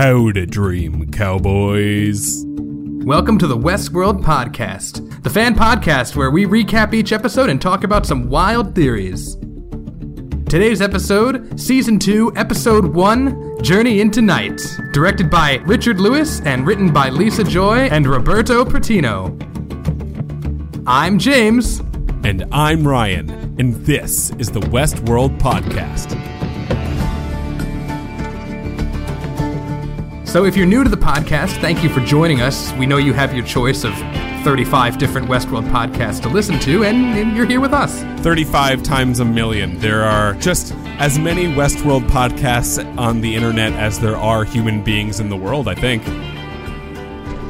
How to dream, cowboys. Welcome to the Westworld Podcast, the fan podcast where we recap each episode and talk about some wild theories. Today's episode, Season 2, Episode 1 Journey into Night, directed by Richard Lewis and written by Lisa Joy and Roberto Patino. I'm James. And I'm Ryan, and this is the Westworld Podcast. So, if you're new to the podcast, thank you for joining us. We know you have your choice of 35 different Westworld podcasts to listen to, and, and you're here with us. 35 times a million. There are just as many Westworld podcasts on the internet as there are human beings in the world, I think.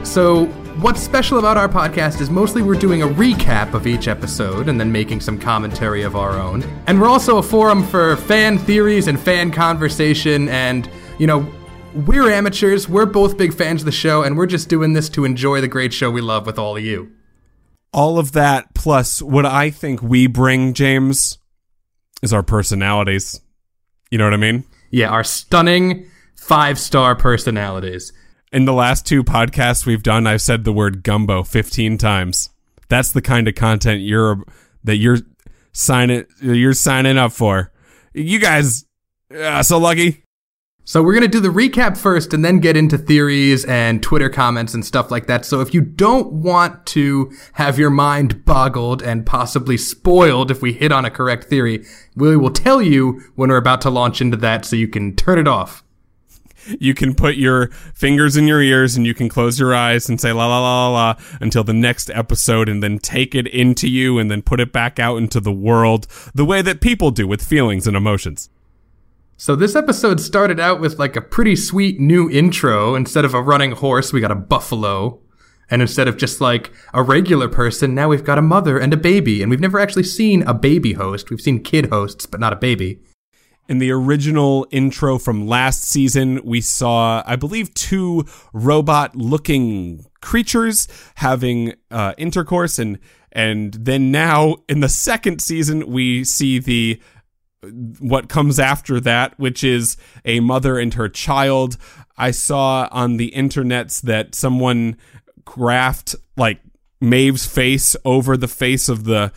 So, what's special about our podcast is mostly we're doing a recap of each episode and then making some commentary of our own. And we're also a forum for fan theories and fan conversation and, you know, we're amateurs, we're both big fans of the show, and we're just doing this to enjoy the great show we love with all of you. All of that, plus what I think we bring, James, is our personalities. You know what I mean? Yeah, our stunning five star personalities. In the last two podcasts we've done, I've said the word gumbo 15 times. That's the kind of content you're that you're signing you're signing up for. You guys uh, so lucky. So we're going to do the recap first and then get into theories and Twitter comments and stuff like that. So if you don't want to have your mind boggled and possibly spoiled if we hit on a correct theory, we will tell you when we're about to launch into that so you can turn it off. You can put your fingers in your ears and you can close your eyes and say la la la la la until the next episode and then take it into you and then put it back out into the world the way that people do with feelings and emotions. So this episode started out with like a pretty sweet new intro. Instead of a running horse, we got a buffalo. And instead of just like a regular person, now we've got a mother and a baby. And we've never actually seen a baby host. We've seen kid hosts, but not a baby. In the original intro from last season, we saw, I believe, two robot looking creatures having uh, intercourse. And, and then now in the second season, we see the what comes after that, which is a mother and her child. I saw on the internets that someone graphed like Maeve's face over the face of the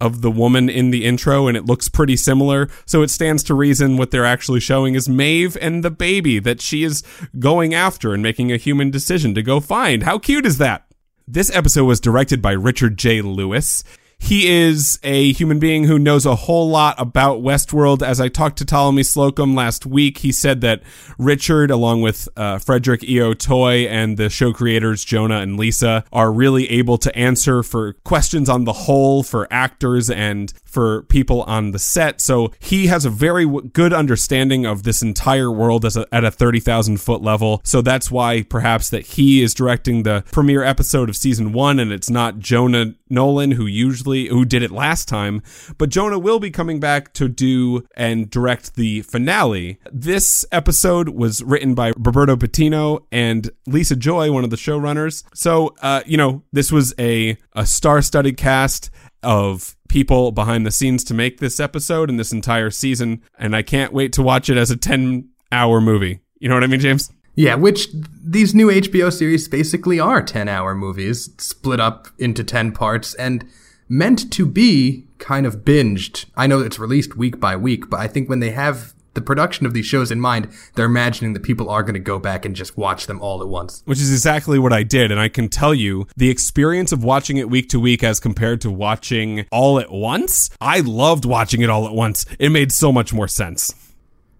of the woman in the intro and it looks pretty similar. So it stands to reason what they're actually showing is Maeve and the baby that she is going after and making a human decision to go find. How cute is that? This episode was directed by Richard J. Lewis. He is a human being who knows a whole lot about Westworld. As I talked to Ptolemy Slocum last week, he said that Richard, along with uh, Frederick E.O. Toye and the show creators Jonah and Lisa, are really able to answer for questions on the whole for actors and for people on the set. So he has a very w- good understanding of this entire world as a, at a 30,000 foot level. So that's why perhaps that he is directing the premiere episode of season one and it's not Jonah Nolan who usually, who did it last time, but Jonah will be coming back to do and direct the finale. This episode was written by Roberto Patino and Lisa Joy, one of the showrunners. So, uh, you know, this was a, a star studded cast of people behind the scenes to make this episode and this entire season. And I can't wait to watch it as a 10 hour movie. You know what I mean, James? Yeah, which these new HBO series basically are 10 hour movies, split up into 10 parts and meant to be kind of binged. I know it's released week by week, but I think when they have the production of these shows in mind, they're imagining that people are going to go back and just watch them all at once. Which is exactly what I did. And I can tell you the experience of watching it week to week as compared to watching all at once. I loved watching it all at once. It made so much more sense.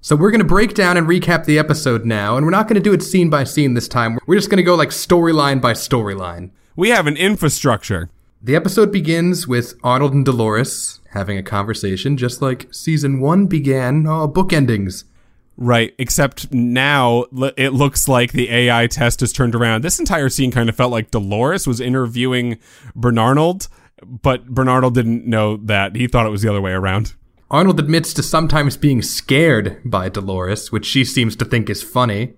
So we're going to break down and recap the episode now, and we're not going to do it scene by scene this time. We're just going to go like storyline by storyline. We have an infrastructure. The episode begins with Arnold and Dolores having a conversation, just like season one began. Oh, book endings. Right, except now it looks like the AI test has turned around. This entire scene kind of felt like Dolores was interviewing Bernarnold, but Bernarnold didn't know that. He thought it was the other way around. Arnold admits to sometimes being scared by Dolores, which she seems to think is funny.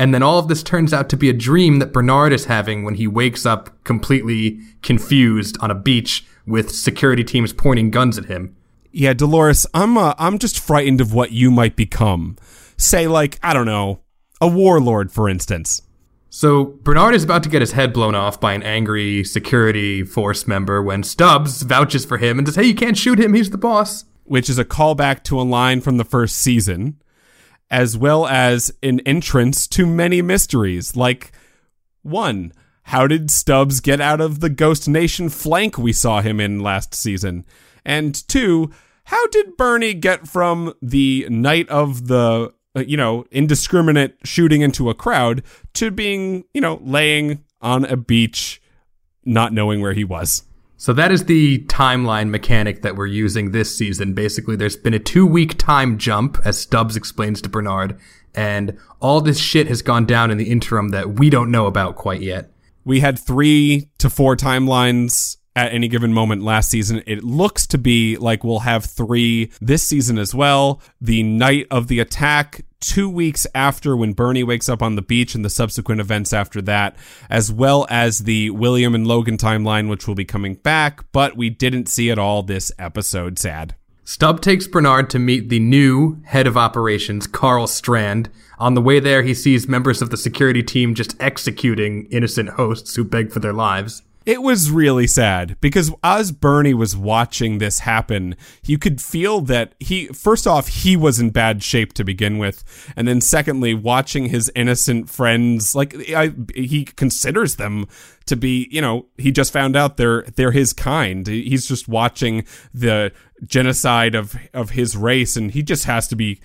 And then all of this turns out to be a dream that Bernard is having when he wakes up completely confused on a beach with security teams pointing guns at him. Yeah, Dolores, I'm uh, I'm just frightened of what you might become. Say like, I don't know, a warlord, for instance. So Bernard is about to get his head blown off by an angry security force member when Stubbs vouches for him and says, "Hey, you can't shoot him. He's the boss." Which is a callback to a line from the first season, as well as an entrance to many mysteries. Like, one, how did Stubbs get out of the Ghost Nation flank we saw him in last season? And two, how did Bernie get from the night of the uh, you know, indiscriminate shooting into a crowd to being, you know, laying on a beach, not knowing where he was. So that is the timeline mechanic that we're using this season. Basically, there's been a two week time jump, as Stubbs explains to Bernard, and all this shit has gone down in the interim that we don't know about quite yet. We had three to four timelines at any given moment last season. It looks to be like we'll have three this season as well. The night of the attack, two weeks after when Bernie wakes up on the beach and the subsequent events after that, as well as the William and Logan timeline, which will be coming back, but we didn't see it all this episode. Sad. Stubb takes Bernard to meet the new head of operations, Karl Strand. On the way there, he sees members of the security team just executing innocent hosts who beg for their lives. It was really sad because as Bernie was watching this happen, you could feel that he, first off, he was in bad shape to begin with. And then secondly, watching his innocent friends, like I, he considers them to be, you know, he just found out they're, they're his kind. He's just watching the genocide of, of his race and he just has to be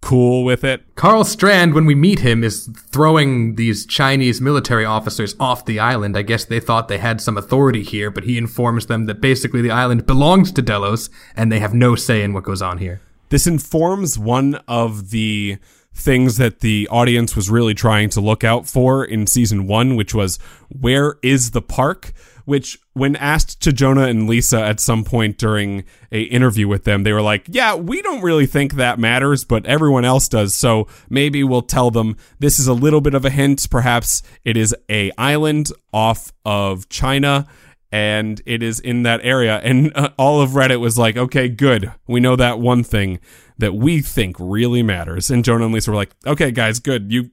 cool with it. Karl Strand, when we meet him, is throwing these Chinese military officers off the island. I guess they thought they had some authority here, but he informs them that basically the island belongs to Delos and they have no say in what goes on here. This informs one of the things that the audience was really trying to look out for in season one, which was where is the park? Which when asked to Jonah and Lisa at some point during a interview with them, they were like, "Yeah, we don't really think that matters, but everyone else does. So maybe we'll tell them this is a little bit of a hint. Perhaps it is a island off of China." And it is in that area. And uh, all of Reddit was like, okay, good. We know that one thing that we think really matters. And Jonah and Lisa were like, okay, guys, good. You,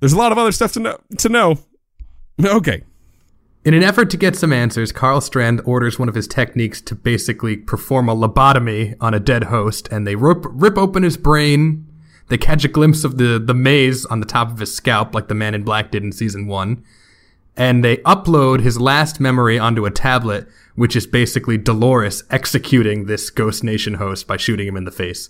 there's a lot of other stuff to know. To know. Okay, in an effort to get some answers, Karl Strand orders one of his techniques to basically perform a lobotomy on a dead host, and they rip, rip open his brain. They catch a glimpse of the, the maze on the top of his scalp, like the man in black did in season one. And they upload his last memory onto a tablet, which is basically Dolores executing this Ghost Nation host by shooting him in the face.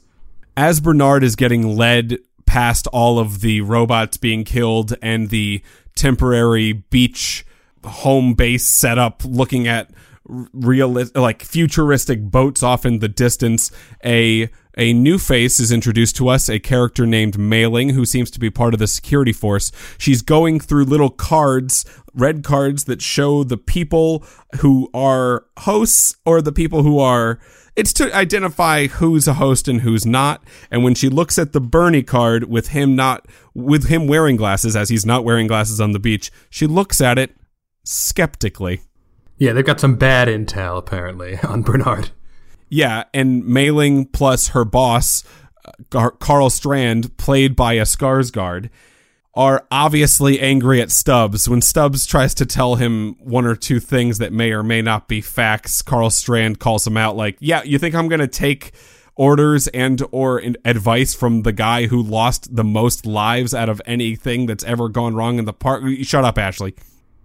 As Bernard is getting led past all of the robots being killed and the temporary beach home base setup, looking at real like futuristic boats off in the distance. A a new face is introduced to us, a character named Maling, who seems to be part of the security force. She's going through little cards, red cards that show the people who are hosts or the people who are. It's to identify who's a host and who's not. And when she looks at the Bernie card with him not, with him wearing glasses, as he's not wearing glasses on the beach, she looks at it skeptically. Yeah, they've got some bad intel apparently on Bernard. Yeah, and Maling plus her boss, uh, Karl Strand, played by a Skarsgård, are obviously angry at Stubbs. When Stubbs tries to tell him one or two things that may or may not be facts, Karl Strand calls him out like, "Yeah, you think I'm going to take orders and or advice from the guy who lost the most lives out of anything that's ever gone wrong in the park? Shut up, Ashley."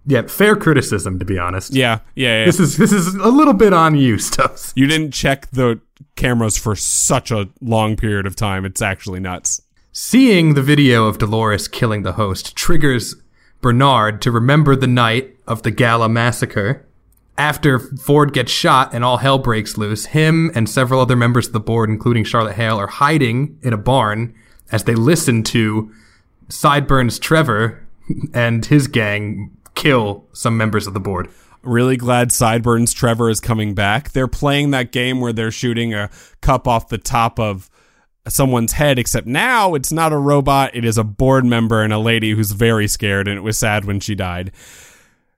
Yeah, fair criticism to be honest. Yeah, yeah, yeah. This is this is a little bit on you, Stubbs. You didn't check the cameras for such a long period of time. It's actually nuts. Seeing the video of Dolores killing the host triggers Bernard to remember the night of the Gala massacre. After Ford gets shot and all hell breaks loose, him and several other members of the board, including Charlotte Hale, are hiding in a barn as they listen to Sideburns Trevor and his gang kill some members of the board. Really glad Sideburns Trevor is coming back. They're playing that game where they're shooting a cup off the top of someone's head, except now it's not a robot, it is a board member and a lady who's very scared, and it was sad when she died.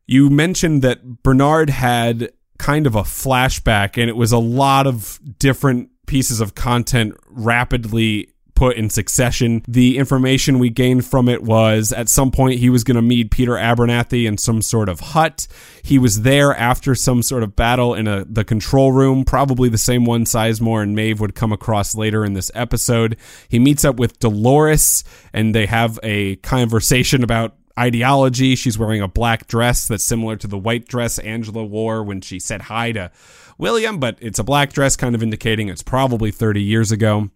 You mentioned that Bernard had kind of a flashback, and it was a lot of different pieces of content rapidly put in succession. The information we gained from it was at some point he was going to meet Peter Abernathy in some sort of hut. He was there after some sort of battle in a the control room, probably the same one Sizemore and Maeve would come across later in this episode. He meets up with Dolores and they have a conversation about ideology. She's wearing a black dress that's similar to the white dress Angela wore when she said hi to William, but it's a black dress, kind of indicating it's probably 30 years ago.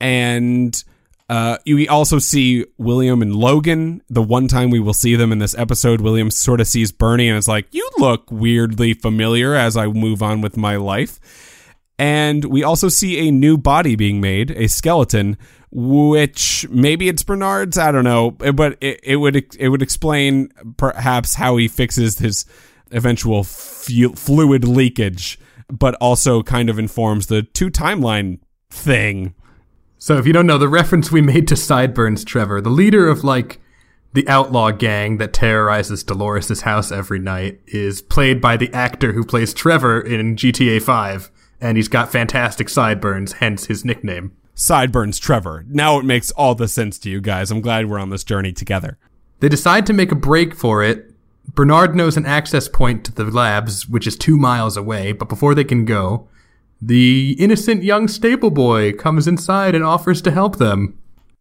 And uh, you also see William and Logan. The one time we will see them in this episode, William sort of sees Bernie and is like, You look weirdly familiar as I move on with my life. And we also see a new body being made, a skeleton, which maybe it's Bernard's. I don't know, but it, it would it would explain perhaps how he fixes his eventual fu- fluid leakage, but also kind of informs the two timeline thing. So, if you don't know, the reference we made to Sideburns, Trevor, the leader of like the outlaw gang that terrorizes Dolores' house every night, is played by the actor who plays Trevor in GTA 5, and he's got fantastic sideburns, hence his nickname. Sideburns Trevor. Now it makes all the sense to you guys. I'm glad we're on this journey together. They decide to make a break for it. Bernard knows an access point to the labs, which is two miles away, but before they can go, the innocent young stable boy comes inside and offers to help them.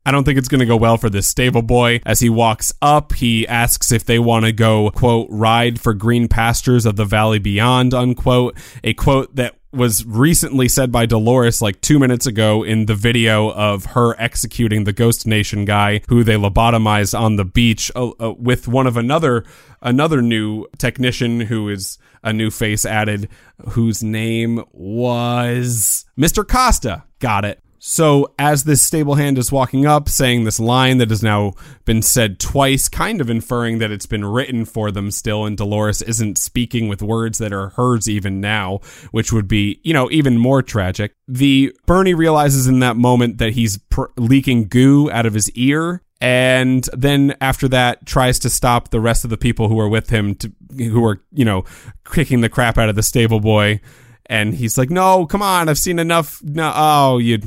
I don't think it's going to go well for this stable boy. As he walks up, he asks if they want to go, quote, ride for green pastures of the valley beyond, unquote. A quote that was recently said by Dolores like two minutes ago in the video of her executing the Ghost Nation guy who they lobotomized on the beach uh, uh, with one of another another new technician who is a new face added whose name was Mr. Costa. Got it. So, as this stable hand is walking up, saying this line that has now been said twice, kind of inferring that it's been written for them still, and Dolores isn't speaking with words that are hers even now, which would be, you know, even more tragic. The Bernie realizes in that moment that he's pr- leaking goo out of his ear, and then after that tries to stop the rest of the people who are with him, to, who are, you know, kicking the crap out of the stable boy. And he's like, "No, come on! I've seen enough. No, oh, you."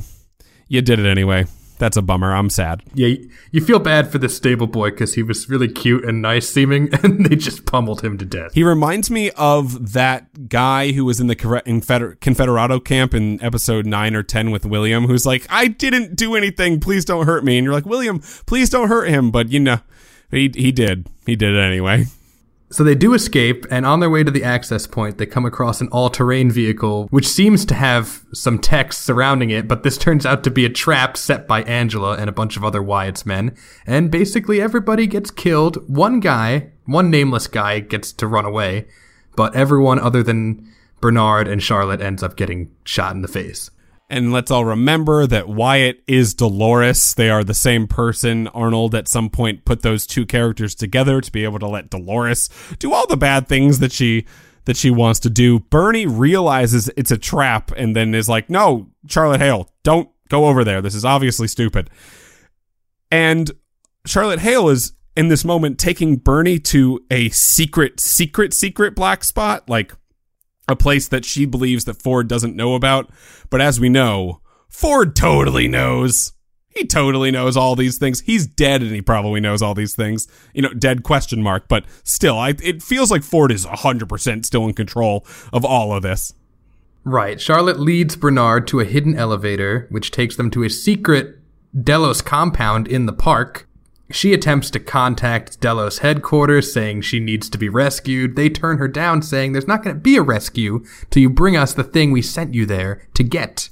You did it anyway. That's a bummer. I'm sad. Yeah, you feel bad for the stable boy because he was really cute and nice seeming, and they just pummeled him to death. He reminds me of that guy who was in the Confeder- Confederado camp in episode 9 or 10 with William, who's like, I didn't do anything. Please don't hurt me. And you're like, William, please don't hurt him. But, you know, he, he did. He did it anyway. So they do escape, and on their way to the access point, they come across an all terrain vehicle, which seems to have some text surrounding it, but this turns out to be a trap set by Angela and a bunch of other Wyatt's men. And basically, everybody gets killed. One guy, one nameless guy, gets to run away, but everyone other than Bernard and Charlotte ends up getting shot in the face. And let's all remember that Wyatt is Dolores. They are the same person. Arnold at some point put those two characters together to be able to let Dolores do all the bad things that she that she wants to do. Bernie realizes it's a trap and then is like, "No, Charlotte Hale, don't go over there. This is obviously stupid." And Charlotte Hale is in this moment taking Bernie to a secret secret secret black spot like a place that she believes that Ford doesn't know about. But as we know, Ford totally knows. He totally knows all these things. He's dead and he probably knows all these things. You know, dead question mark, but still, I, it feels like Ford is 100% still in control of all of this. Right. Charlotte leads Bernard to a hidden elevator, which takes them to a secret Delos compound in the park. She attempts to contact Delos headquarters saying she needs to be rescued. They turn her down saying there's not going to be a rescue till you bring us the thing we sent you there to get.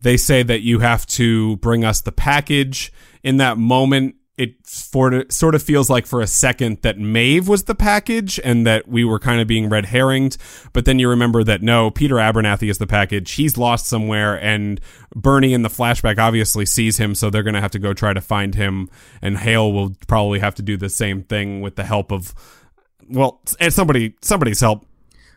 They say that you have to bring us the package. In that moment, it for, sort of feels like for a second that Maeve was the package and that we were kind of being red herringed. But then you remember that no, Peter Abernathy is the package. He's lost somewhere, and Bernie in the flashback obviously sees him, so they're going to have to go try to find him. And Hale will probably have to do the same thing with the help of, well, eh, somebody somebody's help.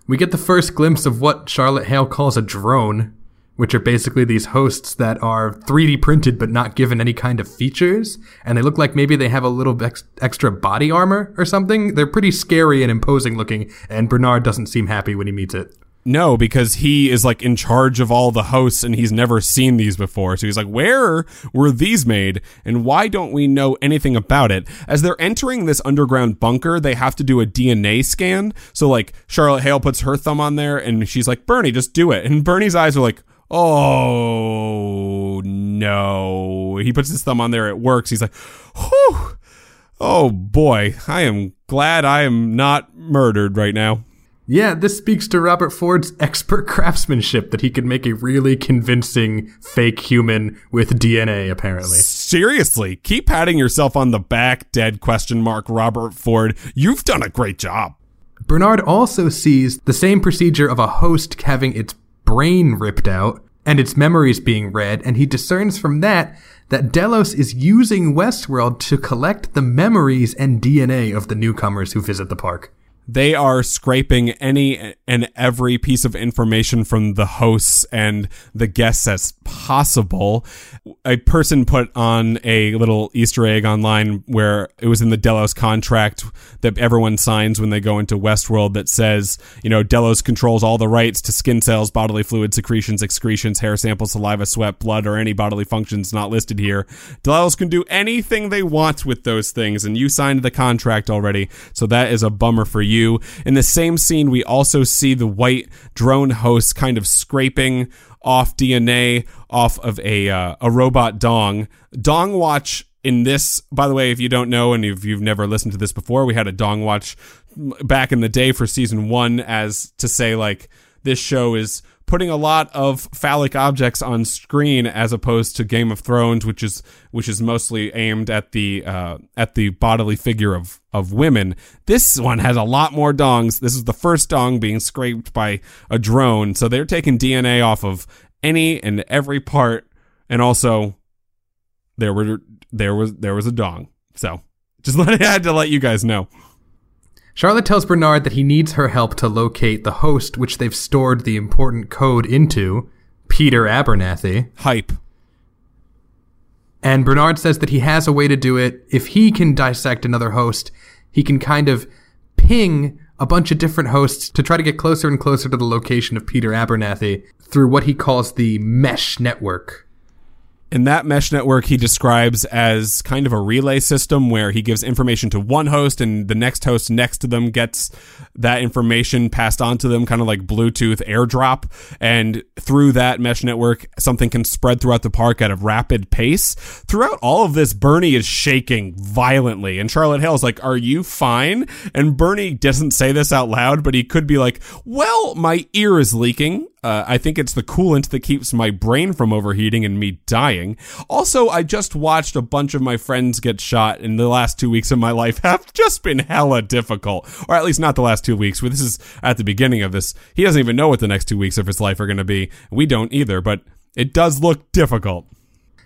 We get the first glimpse of what Charlotte Hale calls a drone which are basically these hosts that are 3D printed but not given any kind of features. And they look like maybe they have a little ex- extra body armor or something. They're pretty scary and imposing looking, and Bernard doesn't seem happy when he meets it. No, because he is like in charge of all the hosts and he's never seen these before. So he's like, where were these made and why don't we know anything about it? As they're entering this underground bunker, they have to do a DNA scan. So like Charlotte Hale puts her thumb on there and she's like, Bernie, just do it. And Bernie's eyes are like, oh no. He puts his thumb on there, it works. He's like, whew. Oh boy, I am glad I am not murdered right now. Yeah, this speaks to Robert Ford's expert craftsmanship that he could make a really convincing fake human with DNA, apparently. Seriously, keep patting yourself on the back, dead question mark, Robert Ford. You've done a great job. Bernard also sees the same procedure of a host having its brain ripped out and its memories being read, and he discerns from that that Delos is using Westworld to collect the memories and DNA of the newcomers who visit the park they are scraping any and every piece of information from the hosts and the guests as possible. A person put on a little Easter egg online where it was in the Delos contract that everyone signs when they go into Westworld that says, you know, Delos controls all the rights to skin cells, bodily fluid secretions, excretions, hair samples, saliva, sweat, blood, or any bodily functions not listed here. Delos can do anything they want with those things, and you signed the contract already, so that is a bummer for you In the same scene, we also see the white drone host kind of scraping off DNA off of a uh, a robot dong. Dong watch in this, by the way, if you don't know and if you've never listened to this before, we had a dong watch back in the day for season one as to say like this show is putting a lot of phallic objects on screen as opposed to Game of Thrones, which is which is mostly aimed at the uh, at the bodily figure of of women. This one has a lot more dongs. This is the first dong being scraped by a drone, so they're taking DNA off of any and every part, and also there were there was there was a dong. So just let I had to let you guys know. Charlotte tells Bernard that he needs her help to locate the host which they've stored the important code into, Peter Abernathy. Hype. And Bernard says that he has a way to do it. If he can dissect another host, he can kind of ping a bunch of different hosts to try to get closer and closer to the location of Peter Abernathy through what he calls the mesh network. In that mesh network, he describes as kind of a relay system where he gives information to one host and the next host next to them gets that information passed on to them, kind of like Bluetooth airdrop. And through that mesh network, something can spread throughout the park at a rapid pace. Throughout all of this, Bernie is shaking violently. And Charlotte Hale's like, Are you fine? And Bernie doesn't say this out loud, but he could be like, Well, my ear is leaking. Uh, I think it's the coolant that keeps my brain from overheating and me dying. Also, I just watched a bunch of my friends get shot, and the last two weeks of my life have just been hella difficult. Or at least not the last two weeks. This is at the beginning of this. He doesn't even know what the next two weeks of his life are going to be. We don't either, but it does look difficult.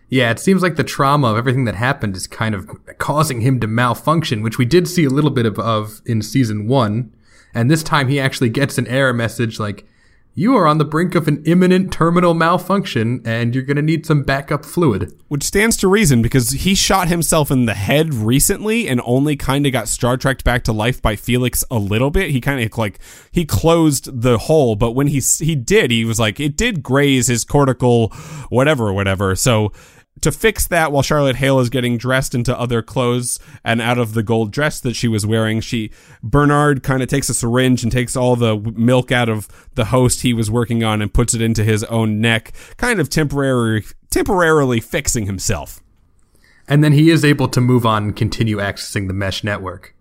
Yeah, it seems like the trauma of everything that happened is kind of causing him to malfunction, which we did see a little bit of, of in season one. And this time he actually gets an error message like, you are on the brink of an imminent terminal malfunction and you're going to need some backup fluid. Which stands to reason because he shot himself in the head recently and only kind of got Star Trek back to life by Felix a little bit. He kind of like he closed the hole, but when he he did, he was like it did graze his cortical whatever whatever. So to fix that while Charlotte Hale is getting dressed into other clothes and out of the gold dress that she was wearing, she Bernard kind of takes a syringe and takes all the milk out of the host he was working on and puts it into his own neck, kind of temporary temporarily fixing himself. And then he is able to move on and continue accessing the mesh network.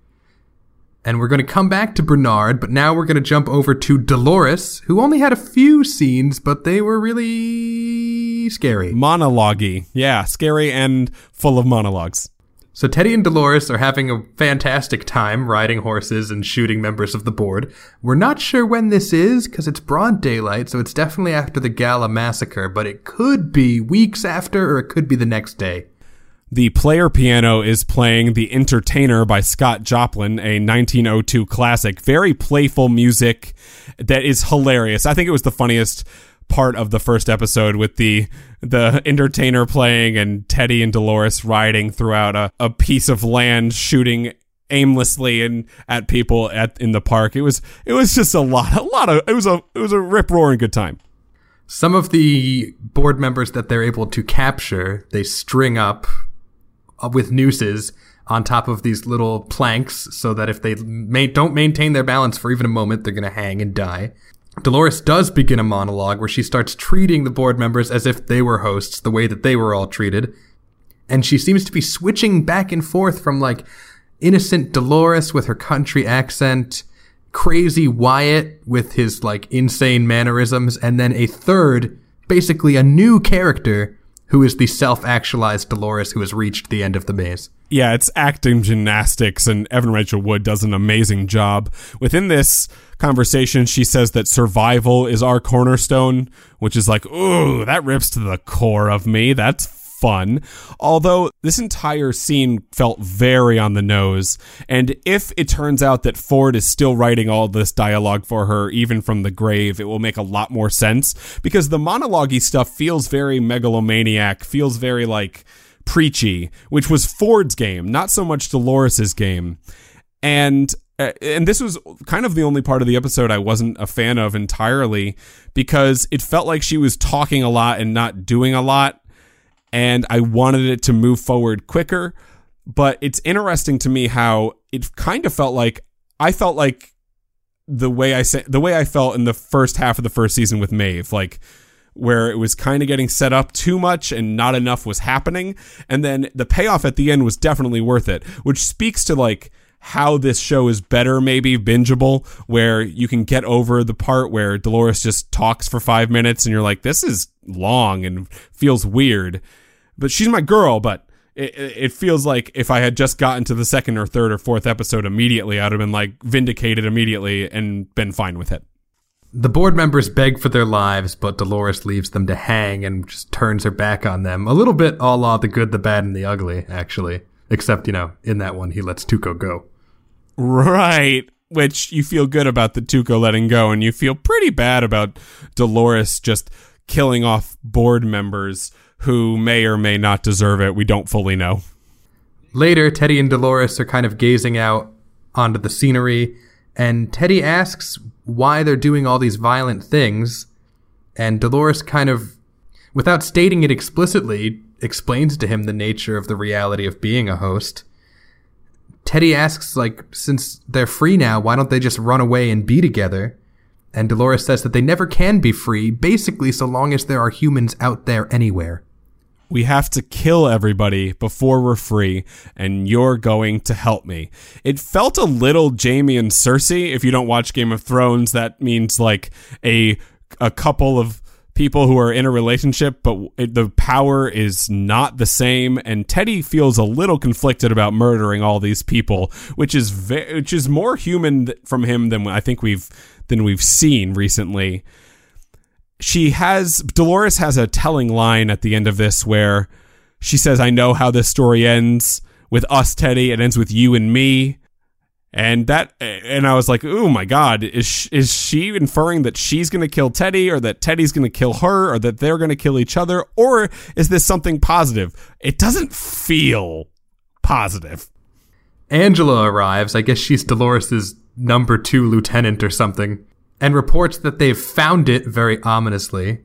And we're going to come back to Bernard, but now we're going to jump over to Dolores, who only had a few scenes, but they were really scary. Monologue Yeah, scary and full of monologues. So Teddy and Dolores are having a fantastic time riding horses and shooting members of the board. We're not sure when this is because it's broad daylight, so it's definitely after the Gala massacre, but it could be weeks after or it could be the next day. The player piano is playing The Entertainer by Scott Joplin, a 1902 classic. Very playful music that is hilarious. I think it was the funniest part of the first episode with the the entertainer playing and Teddy and Dolores riding throughout a, a piece of land shooting aimlessly and at people at in the park. It was it was just a lot a lot of it was a it was a rip roaring good time. Some of the board members that they're able to capture, they string up uh, with nooses on top of these little planks so that if they ma- don't maintain their balance for even a moment, they're going to hang and die. Dolores does begin a monologue where she starts treating the board members as if they were hosts, the way that they were all treated. And she seems to be switching back and forth from like innocent Dolores with her country accent, crazy Wyatt with his like insane mannerisms, and then a third, basically a new character who is the self actualized Dolores who has reached the end of the maze. Yeah, it's acting gymnastics, and Evan Rachel Wood does an amazing job. Within this conversation, she says that survival is our cornerstone, which is like, ooh, that rips to the core of me. That's fun. Although this entire scene felt very on the nose. And if it turns out that Ford is still writing all this dialogue for her, even from the grave, it will make a lot more sense because the monologue stuff feels very megalomaniac, feels very like preachy, which was Ford's game, not so much Dolores's game. And Uh, and this was kind of the only part of the episode I wasn't a fan of entirely because it felt like she was talking a lot and not doing a lot and I wanted it to move forward quicker, but it's interesting to me how it kind of felt like I felt like the way I say the way I felt in the first half of the first season with Maeve, like where it was kind of getting set up too much and not enough was happening. And then the payoff at the end was definitely worth it, which speaks to like how this show is better, maybe bingeable, where you can get over the part where Dolores just talks for five minutes and you're like, this is long and feels weird. But she's my girl, but it, it feels like if I had just gotten to the second or third or fourth episode immediately, I'd have been like vindicated immediately and been fine with it. The board members beg for their lives, but Dolores leaves them to hang and just turns her back on them. A little bit a la the good, the bad, and the ugly, actually. Except, you know, in that one, he lets Tuco go. Right. Which you feel good about the Tuco letting go, and you feel pretty bad about Dolores just killing off board members who may or may not deserve it. We don't fully know. Later, Teddy and Dolores are kind of gazing out onto the scenery, and Teddy asks why they're doing all these violent things, and Dolores kind of, without stating it explicitly, explains to him the nature of the reality of being a host. Teddy asks, like, since they're free now, why don't they just run away and be together? And Dolores says that they never can be free, basically, so long as there are humans out there anywhere. We have to kill everybody before we're free, and you're going to help me. It felt a little Jaime and Cersei. If you don't watch Game of Thrones, that means like a a couple of people who are in a relationship, but it, the power is not the same. And Teddy feels a little conflicted about murdering all these people, which is ve- which is more human th- from him than I think we've than we've seen recently she has Dolores has a telling line at the end of this where she says, "I know how this story ends with us, Teddy. It ends with you and me." And that, and I was like, "Oh my God, is is she inferring that she's going to kill Teddy, or that Teddy's going to kill her, or that they're going to kill each other, or is this something positive?" It doesn't feel positive. Angela arrives. I guess she's Dolores's number two lieutenant or something and reports that they've found it very ominously.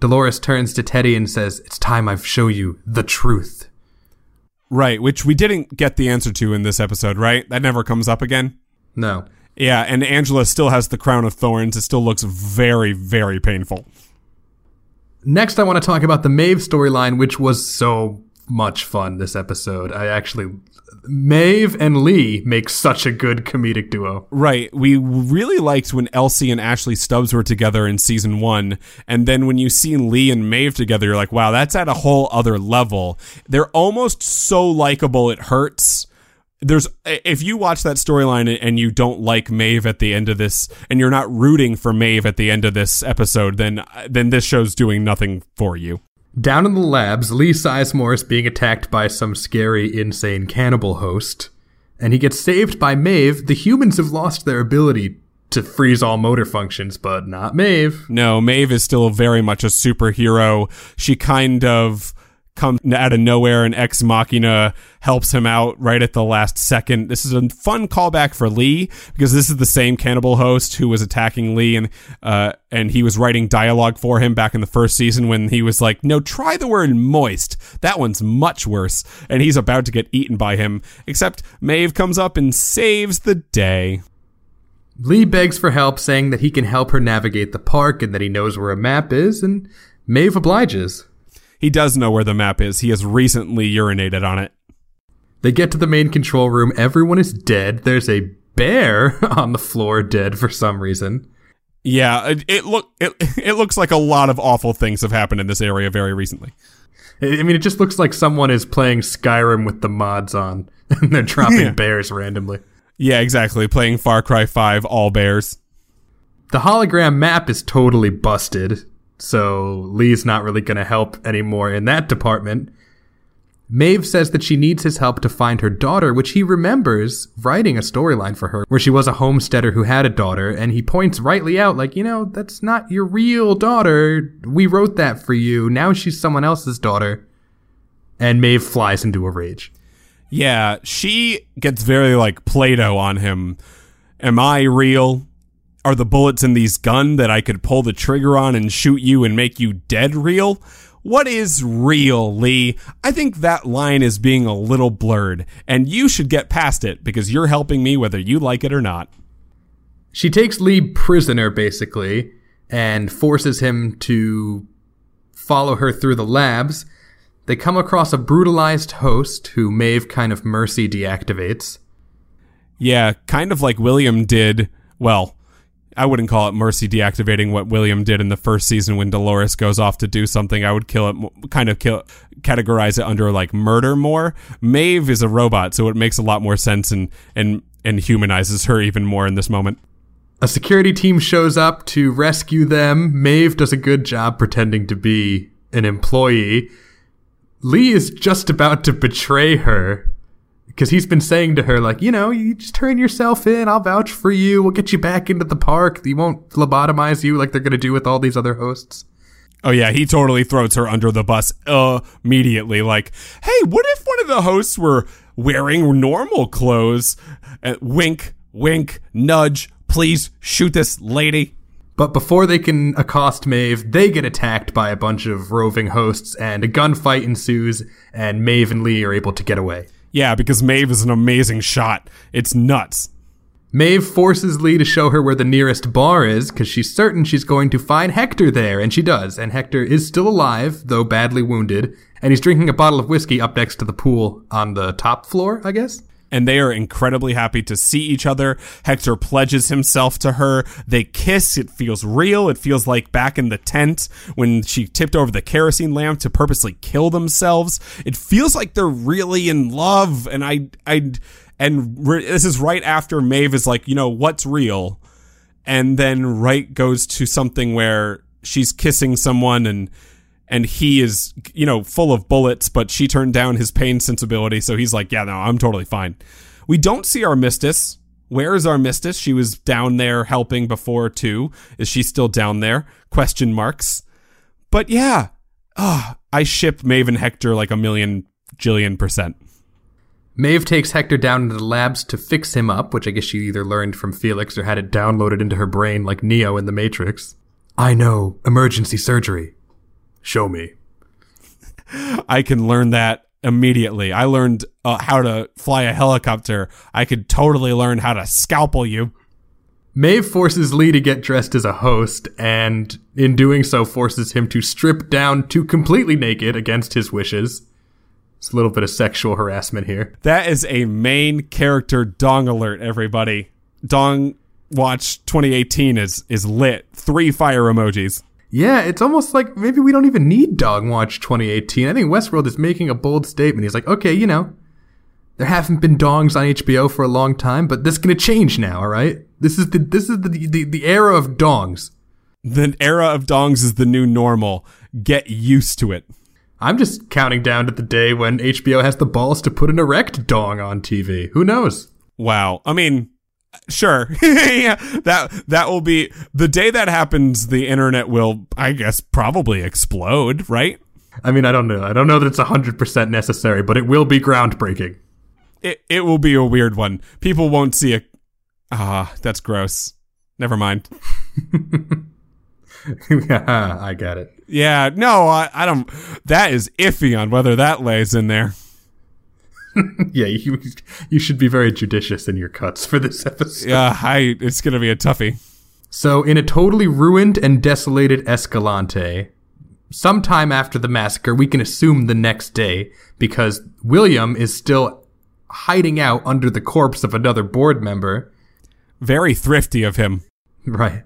Dolores turns to Teddy and says, It's time I show you the truth. Right, which we didn't get the answer to in this episode, right? That never comes up again. No. Yeah, and Angela still has the crown of thorns. It still looks very, very painful. Next, I want to talk about the Maeve storyline, which was so much fun this episode. I actually Maeve and Lee make such a good comedic duo. Right. We really liked when Elsie and Ashley Stubbs were together in season one. And then when you see Lee and Maeve together, you're like, wow, that's at a whole other level. They're almost so likable, it hurts. There's if you watch that storyline and you don't like Maeve at the end of this, and you're not rooting for Maeve at the end of this episode, then then this show's doing nothing for you. Down in the labs, Lee Sizemore is being attacked by some scary, insane cannibal host, and he gets saved by Maeve. The humans have lost their ability to freeze all motor functions, but not Maeve. No, Maeve is still very much a superhero. She kind of comes out of nowhere and Ex Machina helps him out right at the last second. This is a fun callback for Lee because this is the same cannibal host who was attacking Lee and uh, and he was writing dialogue for him back in the first season when he was like, "No, try the word moist. That one's much worse." And he's about to get eaten by him. Except Maeve comes up and saves the day. Lee begs for help, saying that he can help her navigate the park and that he knows where a map is, and Maeve obliges. He does know where the map is. He has recently urinated on it. They get to the main control room. Everyone is dead. There's a bear on the floor, dead for some reason. Yeah, it, it look it, it looks like a lot of awful things have happened in this area very recently. I mean, it just looks like someone is playing Skyrim with the mods on, and they're dropping Yeah. bears randomly. Yeah, exactly. Playing Far Cry 5 all bears. The hologram map is totally busted, so Lee's not really going to help anymore in that department. Maeve says that she needs his help to find her daughter, which he remembers writing a storyline for her where she was a homesteader who had a daughter, and he points rightly out, like, you know, that's not your real daughter. We wrote that for you. Now she's someone else's daughter. And Maeve flies into a rage. Yeah, she gets very like Plato on him. Am I real? Are the bullets in these gun that I could pull the trigger on and shoot you and make you dead real? What is real, Lee? I think that line is being a little blurred, and you should get past it because you're helping me whether you like it or not. She takes Lee prisoner, basically, and forces him to follow her through the labs. They come across a brutalized host who Maeve kind of mercy deactivates. Yeah, kind of like William did. Well, I wouldn't call it mercy deactivating what William did in the first season when Dolores goes off to do something. I would kill it, kind of kill, categorize it under like murder more. Maeve is a robot, so it makes a lot more sense and and and humanizes her even more in this moment. A security team shows up to rescue them. Maeve does a good job pretending to be an employee. Lee is just about to betray her because he's been saying to her, like, you know, you just turn yourself in. I'll vouch for you. We'll get you back into the park. He won't lobotomize you like they're going to do with all these other hosts. Oh yeah, he totally throws her under the bus uh, immediately. Like, hey, what if one of the hosts were wearing normal clothes? Uh, wink, wink, nudge. Please shoot this lady. But before they can accost Maeve, they get attacked by a bunch of roving hosts, and a gunfight ensues, and Maeve and Lee are able to get away. Yeah, because Maeve is an amazing shot. It's nuts. Maeve forces Lee to show her where the nearest bar is because she's certain she's going to find Hector there, and she does. And Hector is still alive, though badly wounded, and he's drinking a bottle of whiskey up next to the pool on the top floor, I guess. And they are incredibly happy to see each other. Hector pledges himself to her. They kiss. It feels real. It feels like back in the tent when she tipped over the kerosene lamp to purposely kill themselves. It feels like they're really in love. And I, I, and re- this is right after Maeve is like, you know, what's real? And then right goes to something where she's kissing someone and and he is you know full of bullets but she turned down his pain sensibility so he's like yeah no i'm totally fine. We don't see Armistice where is Armistice she was down there helping before too. Is she still down there? Question marks. But yeah ah i ship maeve and hector like a million jillion percent. Maeve takes Hector down into the labs to fix him up, which I guess she either learned from Felix or had it downloaded into her brain like Neo in The Matrix. I know, emergency surgery. Show me. i can learn that immediately i learned uh, how to fly a helicopter i could totally learn how to scalpel you Maeve forces Lee to get dressed as a host, and in doing so, forces him to strip down to completely naked against his wishes. It's a little bit of sexual harassment here. That is a main character dong alert, everybody. Dong Watch 2018 is is lit. Three fire emojis. Yeah, it's almost like maybe we don't even need Dong Watch 2018. I think Westworld is making a bold statement. He's like, okay, you know, there haven't been dongs on HBO for a long time, but this is gonna change now. All right, this is the this is the the, the era of dongs. The era of dongs is the new normal. Get used to it. I'm just counting down to the day when HBO has the balls to put an erect dong on TV. Who knows? Wow. I mean, sure. yeah, that that will be the day that happens. The internet will, I guess, probably explode. Right? I mean, I don't know. I don't know that it's 100% necessary, but it will be groundbreaking. It it will be a weird one. People won't see a Ah, that's gross. Never mind. yeah I got it. Yeah, no, I, I don't that is iffy on whether that lays in there. yeah, you you should be very judicious in your cuts for this episode. Yeah, I it's gonna be a toughie. So, in a totally ruined and desolated Escalante, sometime after the massacre, we can assume the next day, because William is still hiding out under the corpse of another board member. Very thrifty of him. Right.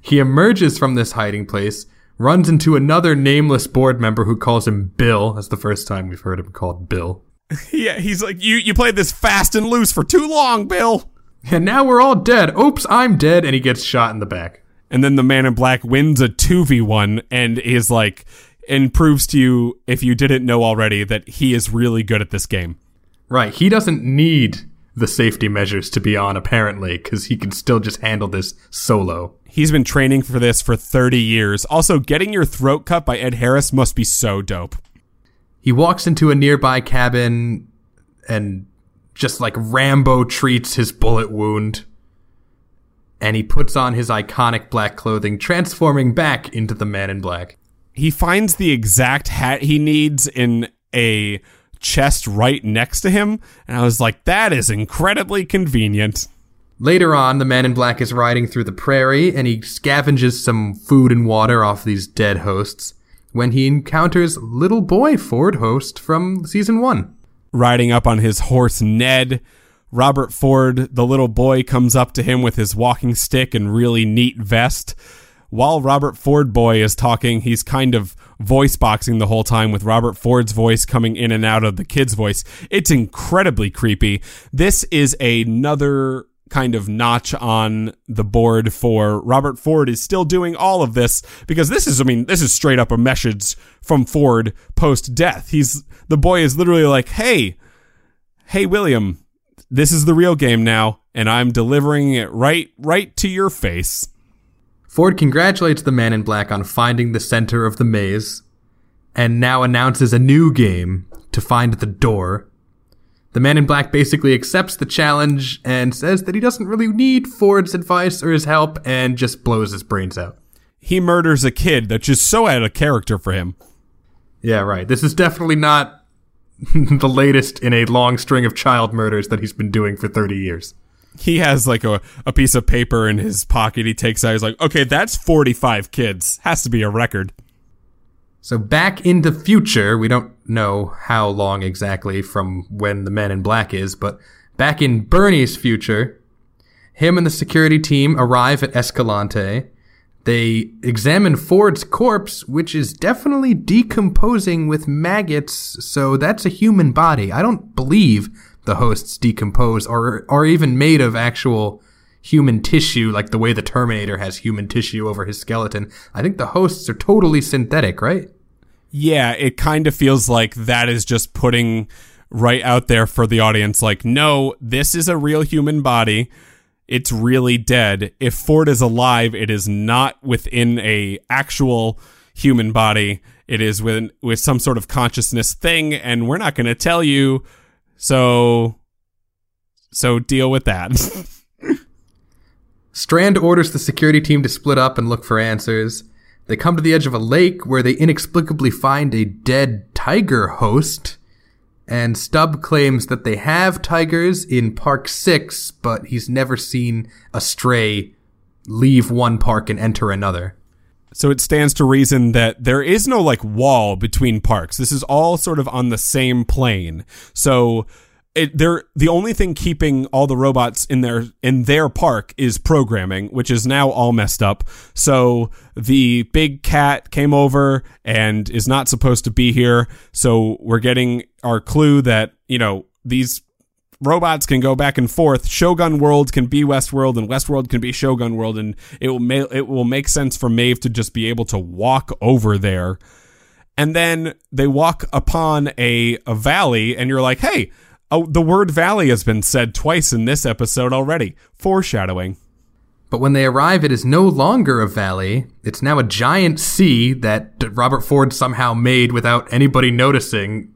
He emerges from this hiding place, runs into another nameless board member who calls him Bill. That's the first time we've heard him called Bill. Yeah, he's like, you you played this fast and loose for too long, Bill. And now we're all dead. Oops, I'm dead. And he gets shot in the back. And then the man in black wins a 2v1 and is like, and proves to you, if you didn't know already, that he is really good at this game. Right. He doesn't need the safety measures to be on, apparently, because he can still just handle this solo. He's been training for this for 30 years. Also, getting your throat cut by Ed Harris must be so dope. He walks into a nearby cabin and just like Rambo treats his bullet wound. And he puts on his iconic black clothing, transforming back into the man in black. He finds the exact hat he needs in a chest right next to him. And I was like, that is incredibly convenient. Later on, the man in black is riding through the prairie and he scavenges some food and water off these dead hosts when he encounters little boy Ford Host from season one. Riding up on his horse Ned, Robert Ford, the little boy, comes up to him with his walking stick and really neat vest. While Robert Ford boy is talking, he's kind of voice boxing the whole time with Robert Ford's voice coming in and out of the kid's voice. It's incredibly creepy. This is another kind of notch on the board for Robert Ford is still doing all of this because this is I mean this is straight up a message from Ford post death. He's the boy is literally like, "Hey, hey William, this is the real game now and I'm delivering it right right to your face." Ford congratulates the man in black on finding the center of the maze and now announces a new game to find the door the man in black basically accepts the challenge and says that he doesn't really need Ford's advice or his help and just blows his brains out. He murders a kid that's just so out of character for him. Yeah, right. This is definitely not the latest in a long string of child murders that he's been doing for 30 years. He has like a, a piece of paper in his pocket he takes out. He's like, okay, that's 45 kids. Has to be a record. So back in the future, we don't know how long exactly from when the Man in Black is, but back in Bernie's future, him and the security team arrive at Escalante. They examine Ford's corpse, which is definitely decomposing with maggots, so that's a human body. I don't believe the hosts decompose or are even made of actual human tissue, like the way the Terminator has human tissue over his skeleton. I think the hosts are totally synthetic, right? Yeah, it kind of feels like that is just putting right out there for the audience like, no, this is a real human body. It's really dead. If Ford is alive, it is not within a actual human body. It is with with some sort of consciousness thing, and we're not going to tell you. So, so deal with that. Strand orders the security team to split up and look for answers. They come to the edge of a lake where they inexplicably find a dead tiger host. And Stubbs claims that they have tigers in Park 6, but he's never seen a stray leave one park and enter another. So it stands to reason that there is no like wall between parks. This is all sort of on the same plane. So it, they're the only thing keeping all the robots in their in their park is programming, which is now all messed up. So the big cat came over and is not supposed to be here. So we're getting our clue that you know these robots can go back and forth. Shogun World can be Westworld, and Westworld can be Shogun World, and it will ma- it will make sense for Maeve to just be able to walk over there. And then they walk upon a, a valley, and you're like, hey, oh, the word valley has been said twice in this episode already. Foreshadowing. But when they arrive, it is no longer a valley. It's now a giant sea that Robert Ford somehow made without anybody noticing.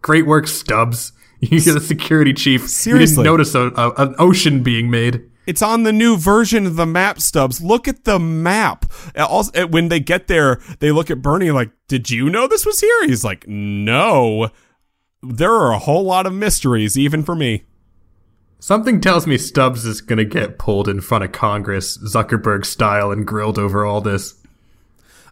Great work, Stubbs. You're the security chief. Seriously. You didn't notice a, a, an ocean being made. It's on the new version of the map Stubbs. Look at the map. Uh, also, uh, when they get there, they look at Bernie like, "Did you know this was here?" He's like, "No." There are a whole lot of mysteries, even for me. Something tells me Stubbs is going to get pulled in front of Congress, Zuckerberg style, and grilled over all this.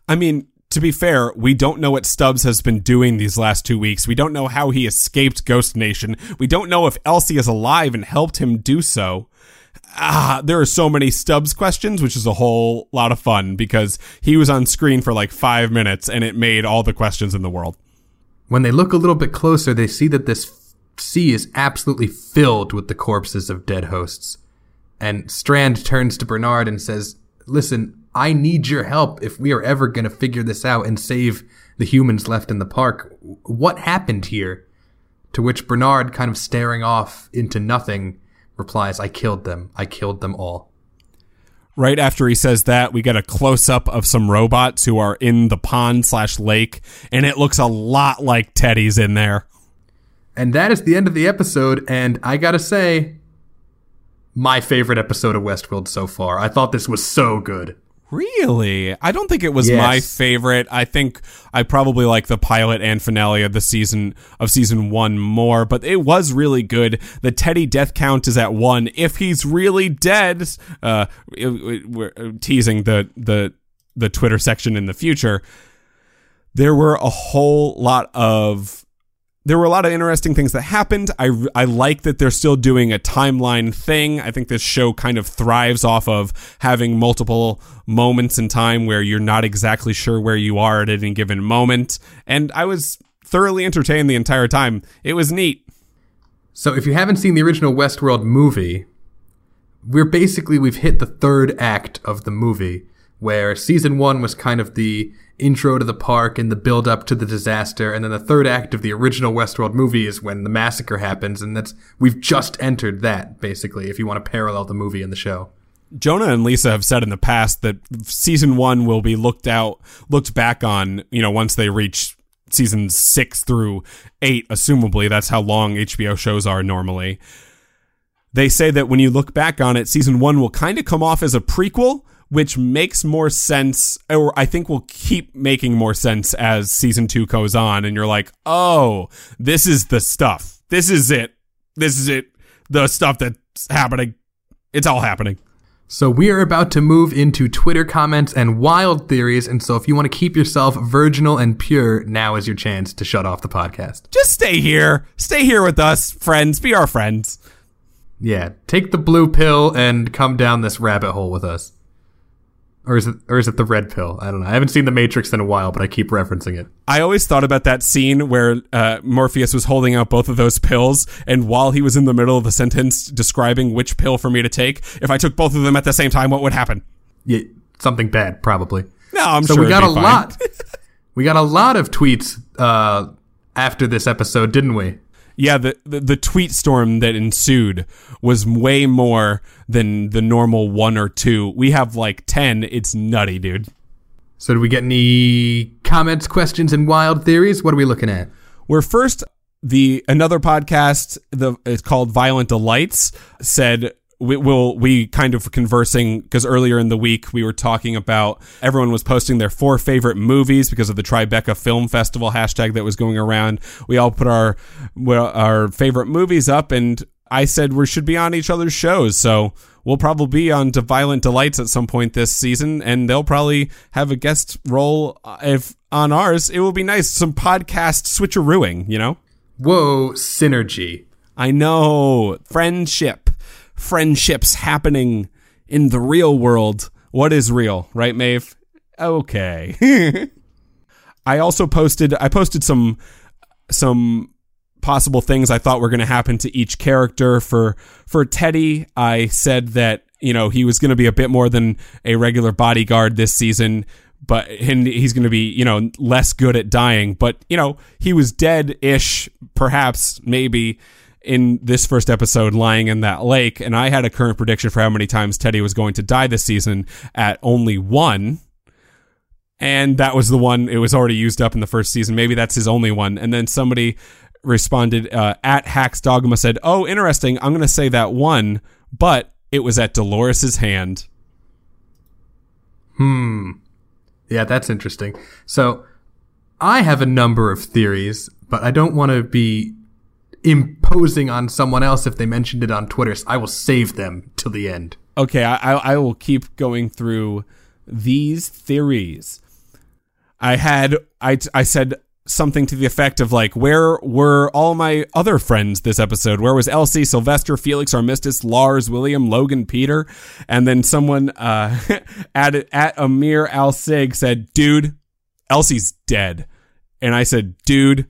I mean, to be fair, we don't know what Stubbs has been doing these last two weeks. We don't know how he escaped Ghost Nation. We don't know if Elsie is alive and helped him do so. Ah, there are so many Stubbs questions, which is a whole lot of fun because he was on screen for like five minutes and it made all the questions in the world. When they look a little bit closer, they see that this sea is absolutely filled with the corpses of dead hosts. And Strand turns to Bernard and says, Listen, I need your help if we are ever going to figure this out and save the humans left in the park. What happened here? To which Bernard, kind of staring off into nothing, replies, I killed them. I killed them all. Right after he says that, we get a close up of some robots who are in the pond slash lake, and it looks a lot like Teddy's in there. And that is the end of the episode. And I gotta say, my favorite episode of Westworld so far. I thought this was so good. Really? I don't think it was Yes. my favorite. I think I probably like the pilot and finale of the season of season 1 more, but it was really good. The Teddy death count is at 1 if he's really dead. Uh we're teasing the the the Twitter section in the future. There were a whole lot of there were a lot of interesting things that happened. I, I like that they're still doing a timeline thing. I think this show kind of thrives off of having multiple moments in time where you're not exactly sure where you are at any given moment. And I was thoroughly entertained the entire time. It was neat. So if you haven't seen the original Westworld movie, we're basically we've hit the third act of the movie where season 1 was kind of the intro to the park and the build up to the disaster and then the third act of the original Westworld movie is when the massacre happens and that's we've just entered that basically if you want to parallel the movie and the show. Jonah and Lisa have said in the past that season one will be looked out, looked back on, you know, once they reach seasons six through eight, assumably. That's how long HBO shows are normally. They say that when you look back on it, season one will kind of come off as a prequel, which makes more sense, or I think will keep making more sense as season two goes on. And you're like, oh, this is the stuff. This is it. This is it. The stuff that's happening. It's all happening. So we are about to move into Twitter comments and wild theories, and so if you want to keep yourself virginal and pure, now is your chance to shut off the podcast. just stay here. Stay here with us, friends. Be our friends. Yeah, take the blue pill and come down this rabbit hole with us. Or is it or is it the red pill? I don't know. I haven't seen the Matrix in a while, but I keep referencing it. I always thought about that scene where uh, Morpheus was holding out both of those pills, and while he was in the middle of the sentence describing which pill for me to take, if I took both of them at the same time, what would happen? Yeah, something bad probably. No, I'm So sure we got a fine. lot. we got a lot of tweets uh, after this episode, didn't we? Yeah, the, the the tweet storm that ensued was way more than the normal one or two. We have like ten. It's nutty, dude. So did we get any comments, questions, and wild theories? What are we looking at? Where first the another podcast the it's called Violent Delights said we will we kind of conversing because earlier in the week we were talking about everyone was posting their four favorite movies because of the Tribeca Film Festival hashtag that was going around. We all put our our favorite movies up and I said we should be on each other's shows. So we'll probably be on to Violent Delights at some point this season, and they'll probably have a guest role uh, if on ours. It will be nice, some podcast switcherooing, you know. Whoa, synergy. I know friendship, friendships happening in the real world. What is real, right, Maeve? Okay. I also posted. I posted some some possible things I thought were going to happen to each character. For for Teddy, I said that you know he was going to be a bit more than a regular bodyguard this season, but and he's going to be you know less good at dying. But you know he was dead ish, perhaps maybe. In this first episode lying in that lake. And I had a current prediction for how many times Teddy was going to die this season at only one. And that was the one, it was already used up in the first season. Maybe that's his only one. And then somebody responded uh, at Hacks Dogma said, Oh, interesting. I'm going to say that one, but it was at Dolores's hand. Hmm. Yeah, that's interesting. So I have a number of theories, but I don't want to be imposing on someone else if they mentioned it on Twitter. So I will save them till the end. Okay, I, I will keep going through these theories. I had I I said something to the effect of like, where were all my other friends this episode? Where was Elsie, Sylvester, Felix, Armistice, Lars, William, Logan, Peter? And then someone uh, at at Amir Al Sig said, "Dude, Elsie's dead." And I said, "Dude,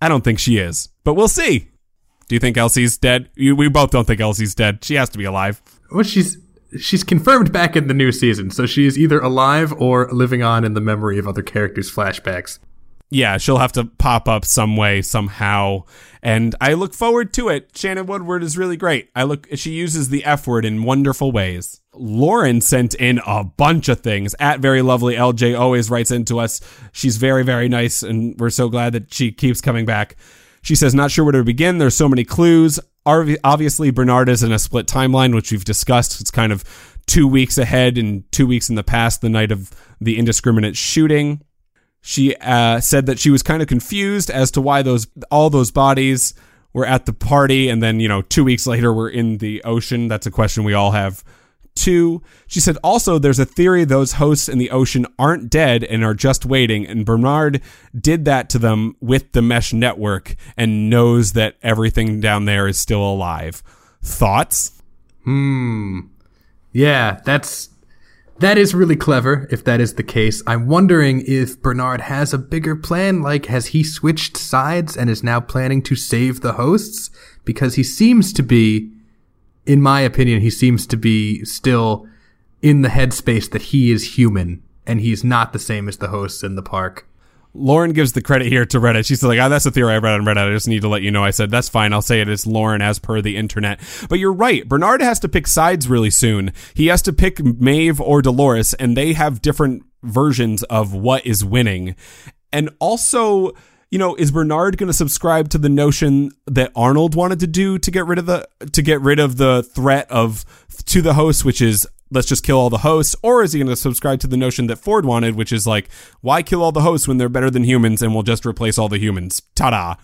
I don't think she is, but we'll see." Do you think Elsie's dead? We both don't think Elsie's dead. She has to be alive. Well, she's she's confirmed back in the new season, so she is either alive or living on in the memory of other characters' flashbacks. Yeah, she'll have to pop up some way somehow, and I look forward to it. Shannon Woodward is really great. I look she uses the F word in wonderful ways. Lauren sent in a bunch of things. At very lovely LJ always writes into us. She's very very nice, and we're so glad that she keeps coming back. She says, "Not sure where to begin. There's so many clues. Obviously, Bernard is in a split timeline, which we've discussed. It's kind of two weeks ahead and two weeks in the past, the night of the indiscriminate shooting. She uh, said that she was kind of confused as to why those all those bodies were at the party, and then you know two weeks later were in the ocean. That's a question we all have Two, she said also there's a theory those hosts in the ocean aren't dead and are just waiting, and Bernard did that to them with the mesh network and knows that everything down there is still alive. Thoughts? Hmm. Yeah, that's that is really clever if that is the case. I'm wondering if Bernard has a bigger plan, like has he switched sides and is now planning to save the hosts? Because he seems to be in my opinion, he seems to be still in the headspace that he is human and he's not the same as the hosts in the park. Lauren gives the credit here to Reddit. She's like, oh, that's a theory I read on Reddit. I just need to let you know. I said, that's fine. I'll say it. it is Lauren as per the internet. But you're right. Bernard has to pick sides really soon. He has to pick Maeve or Dolores, and they have different versions of what is winning. And also, you know, is Bernard going to subscribe to the notion that Arnold wanted to do to get rid of the to get rid of the threat of to the host, which is let's just kill all the hosts, or is he going to subscribe to the notion that Ford wanted, which is like why kill all the hosts when they're better than humans and we'll just replace all the humans? Ta-da!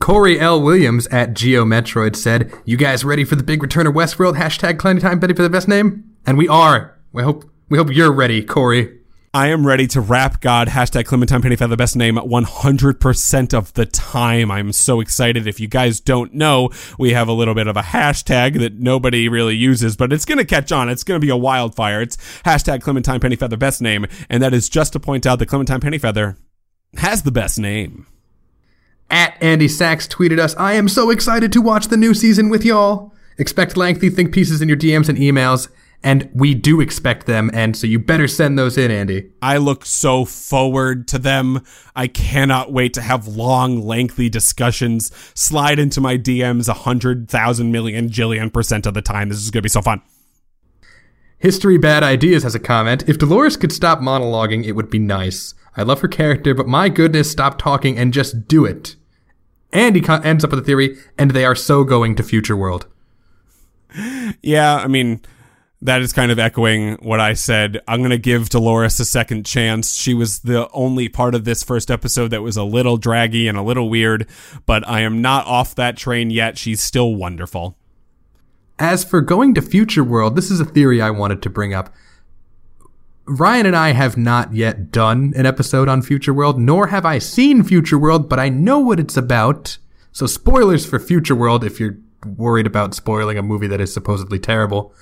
Corey L. Williams at Geometroid said, "You guys ready for the big return of Westworld? Hashtag Clanny Time Betty for the best name." And we are. We hope we hope you're ready, Corey. I am ready to rap God, hashtag Clementine Pennyfeather, the best name 100% of the time. I'm so excited. If you guys don't know, we have a little bit of a hashtag that nobody really uses, but it's going to catch on. It's going to be a wildfire. It's hashtag Clementine Pennyfeather, best name. And that is just to point out that Clementine Pennyfeather has the best name. At Andy Sachs tweeted us, I am so excited to watch the new season with y'all. Expect lengthy think pieces in your DMs and emails and we do expect them, and so you better send those in, Andy. I look so forward to them. I cannot wait to have long, lengthy discussions. Slide into my DMs a hundred thousand million jillion percent of the time. This is going to be so fun. History Bad Ideas has a comment. If Dolores could stop monologuing, it would be nice. I love her character, but my goodness, stop talking and just do it. Andy ends up with a theory, and they are so going to Future World. Yeah, I mean, that is kind of echoing what I said. I'm going to give Dolores a second chance. She was the only part of this first episode that was a little draggy and a little weird, but I am not off that train yet. She's still wonderful. As for going to Future World, this is a theory I wanted to bring up. Ryan and I have not yet done an episode on Future World, nor have I seen Future World, but I know what it's about. So spoilers for Future World if you're worried about spoiling a movie that is supposedly terrible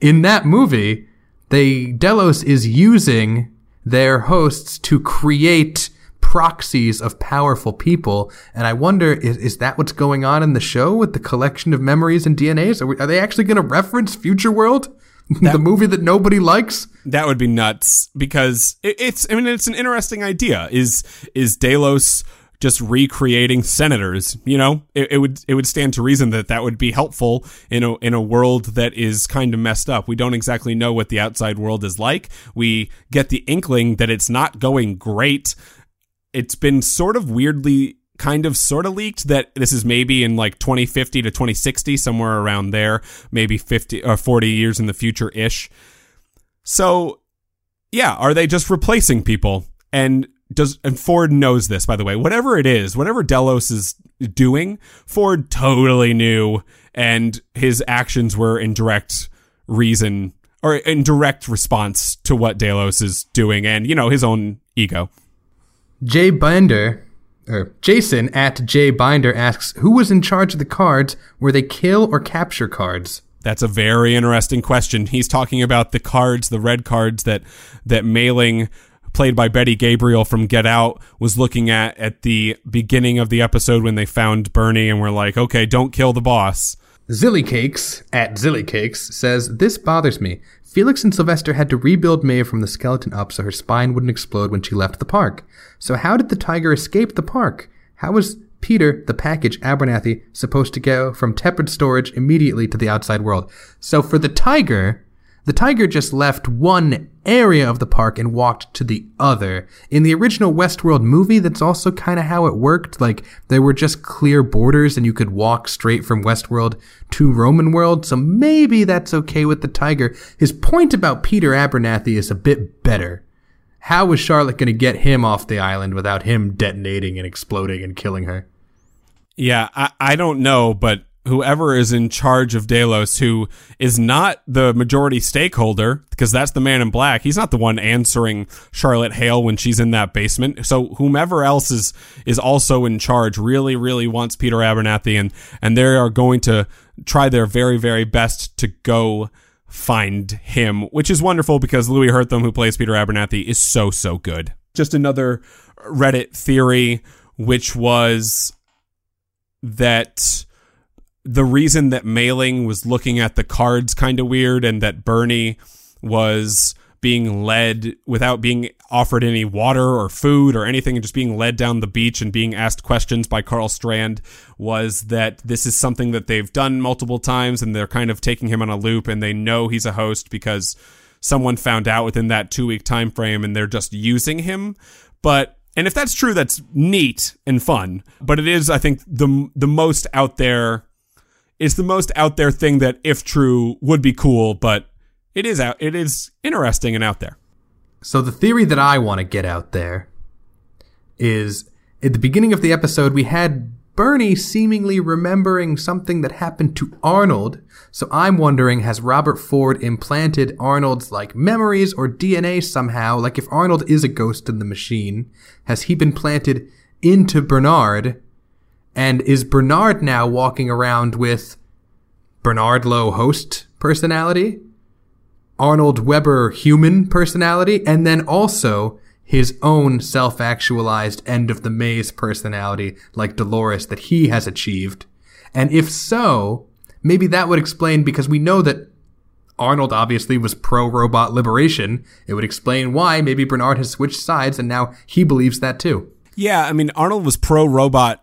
in that movie, they Delos is using their hosts to create proxies of powerful people. And I wonder, is, is that what's going on in the show with the collection of memories and DNAs? Are, we, are they actually going to reference Future World? That, the movie that nobody likes? That would be nuts because it, it's, I mean, it's an interesting idea. Is, is Delos just recreating senators. You know, it, it would it would stand to reason that that would be helpful in a in a world that is kind of messed up. We don't exactly know what the outside world is like. We get the inkling that it's not going great. It's been sort of weirdly kind of sort of leaked that this is maybe in like 2050 to 2060 somewhere around there maybe 50 or 40 years in the future ish so yeah are they just replacing people and does and Ford knows this by the way whatever it is whatever Delos is doing Ford totally knew and his actions were in direct reason or in direct response to what Delos is doing and you know his own ego Jay Binder or Jason at Jay Binder asks, "Who was in charge of the cards? Were they kill or capture cards?" That's a very interesting question. He's talking about the cards, the red cards that that Maling, played by Betty Gabriel from Get Out, was looking at at the beginning of the episode when they found Bernie and were like, "Okay, don't kill the boss." Zillycakes at Zillycakes says, This bothers me. Felix and Sylvester had to rebuild Maeve from the skeleton up so her spine wouldn't explode when she left the park. So how did the tiger escape the park? How was Peter, the package Abernathy, supposed to go from tepid storage immediately to the outside world? So for the tiger, the tiger just left one area of the park and walked to the other. In the original Westworld movie, that's also kind of how it worked. Like, there were just clear borders and you could walk straight from Westworld to Roman World, so maybe that's okay with the tiger. His point about Peter Abernathy is a bit better. How was Charlotte going to get him off the island without him detonating and exploding and killing her? Yeah, I, I don't know, but whoever is in charge of Delos, who is not the majority stakeholder, because that's the man in black. He's not the one answering Charlotte Hale when she's in that basement. So whomever else is is also in charge really, really wants Peter Abernathy, and and they are going to try their very, very best to go find him, which is wonderful because Louis Herthum, who plays Peter Abernathy, is so so good. Just another Reddit theory, which was that the reason that Maling was looking at the cards kind of weird and that Bernie was being led without being offered any water or food or anything and just being led down the beach and being asked questions by Karl Strand was that this is something that they've done multiple times and they're kind of taking him on a loop and they know he's a host because someone found out within that 2 week time frame and they're just using him. But and if that's true that's neat and fun. But it is I think the the most out there it's the most out there thing that, if true, would be cool, but it is out. It is interesting and out there. So the theory that I want to get out there is at the beginning of the episode we had Bernie seemingly remembering something that happened to Arnold. So I'm wondering has Robert Ford implanted Arnold's like memories or DNA somehow? Like if Arnold is a ghost in the machine, has he been planted into Bernard and is Bernard now walking around with Bernard Lowe host personality, Arnold Weber human personality, and then also his own self actualized end of the maze personality like Dolores that he has achieved? And if so, maybe that would explain because we know that Arnold obviously was pro robot liberation. It would explain why maybe Bernard has switched sides and now he believes that too. Yeah, I mean, Arnold was pro robot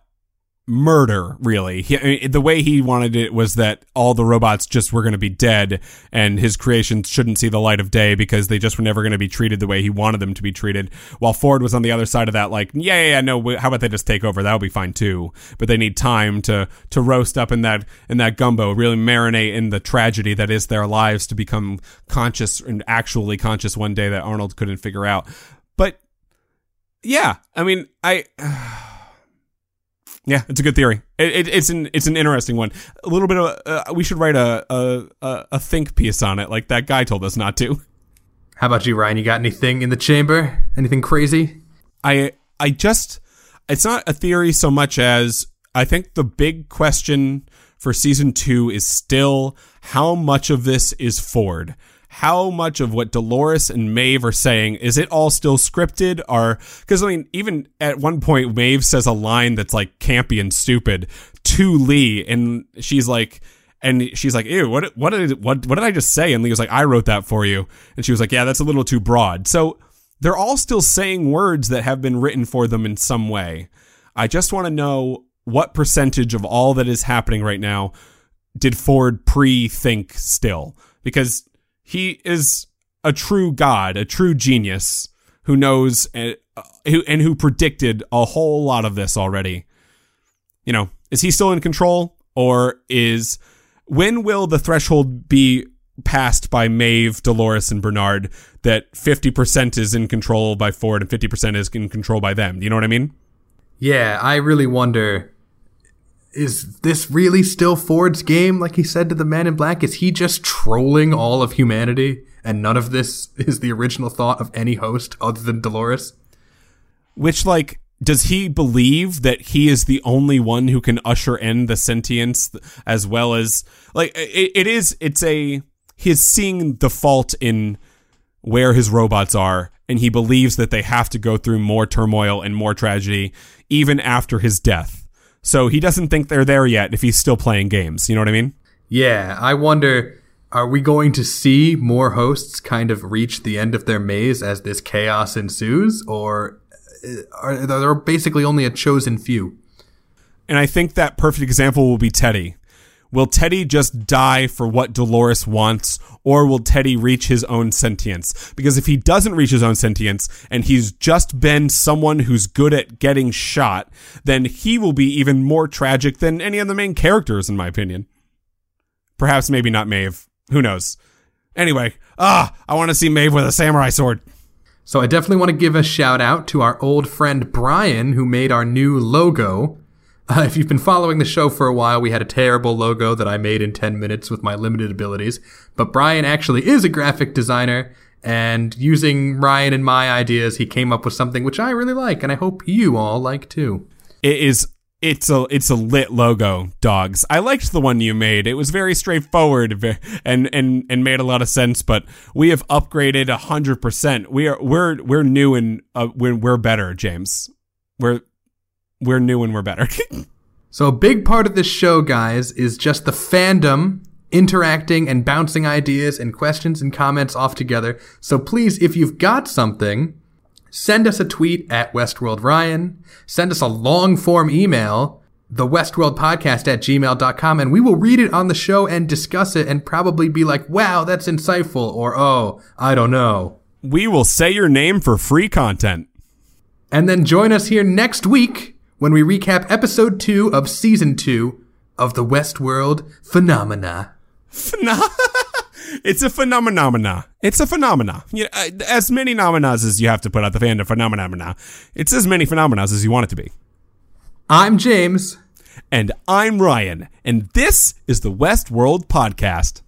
murder really. He, I mean, the way he wanted it was that all the robots just were going to be dead and his creations shouldn't see the light of day because they just were never going to be treated the way he wanted them to be treated. While ford was on the other side of that like yeah yeah, yeah no how about they just take over? That would be fine too. But they need time to to roast up in that in that gumbo really marinate in the tragedy that is their lives to become conscious and actually conscious one day that arnold couldn't figure out. But yeah i mean i Yeah, it's a good theory. It, it, it's an it's an interesting one. A little bit of uh, we should write a, a a think piece on it, like that guy told us not to. How about you, Ryan? You got anything in the chamber? Anything crazy? I I just it's not a theory so much as I think the big question for season two is still how much of this is Ford how much of what Dolores and Maeve are saying is it all still scripted? Or because I mean even at one point Maeve says a line that's like campy and stupid to Lee and she's like and she's like ew what what did what what did I just say? And Lee was like I wrote that for you. And she was like yeah that's a little too broad. So they're all still saying words that have been written for them in some way. I just want to know what percentage of all that is happening right now did Ford pre-think still? Because he is a true god, a true genius who knows and, uh, who, and who predicted a whole lot of this already. You know, is he still in control or is when will the threshold be passed by Maeve, Dolores, and Bernard that 50% is in control by Ford and 50% is in control by them? You know what I mean? Yeah, I really wonder is this really still Ford's game, like he said to the man in black? Is he just trolling all of humanity and none of this is the original thought of any host other than Dolores? Which, like, does he believe that he is the only one who can usher in the sentience as well as, like, it, it is, it's a, he's seeing the fault in where his robots are and he believes that they have to go through more turmoil and more tragedy even after his death so he doesn't think they're there yet if he's still playing games. You know what I mean? Yeah, I wonder are we going to see more hosts kind of reach the end of their maze as this chaos ensues or uh, are there basically only a chosen few? And I think that perfect example will be Teddy. Will Teddy just die for what Dolores wants, or will Teddy reach his own sentience? Because if he doesn't reach his own sentience, and he's just been someone who's good at getting shot, then he will be even more tragic than any of the main characters, in my opinion. Perhaps maybe not Maeve. Who knows? Anyway, ah, I want to see Maeve with a samurai sword. So I definitely want to give a shout out to our old friend Brian, who made our new logo. Uh, if you've been following the show for a while, we had a terrible logo that I made in 10 minutes with my limited abilities. But Brian actually is a graphic designer, and using Ryan and my ideas, he came up with something which I really like, and I hope you all like too. It is. It's a it's a lit logo, dogs. I liked the one you made. It was very straightforward and and and made a lot of sense. But we have upgraded hundred percent. We are we're we're new and uh, we're we're better, James. We're we're new and we're better. so a big part of this show, guys, is just the fandom interacting and bouncing ideas and questions and comments off together. So please, if you've got something, send us a tweet at Westworld Ryan. Send us a long form email, the Westworld Podcast at gmail.com, and we will read it on the show and discuss it and probably be like, wow, that's insightful, or oh, I don't know. We will say your name for free content. And then join us here next week when we recap episode two of season two of the Westworld Phenomena. Phenomena. it's a phenomena. It's a phenomena. You know, uh, as many nominas as you have to put out the fandom phenomena. It's as many phenomena as you want it to be. I'm James. And I'm Ryan. And this is the Westworld Podcast.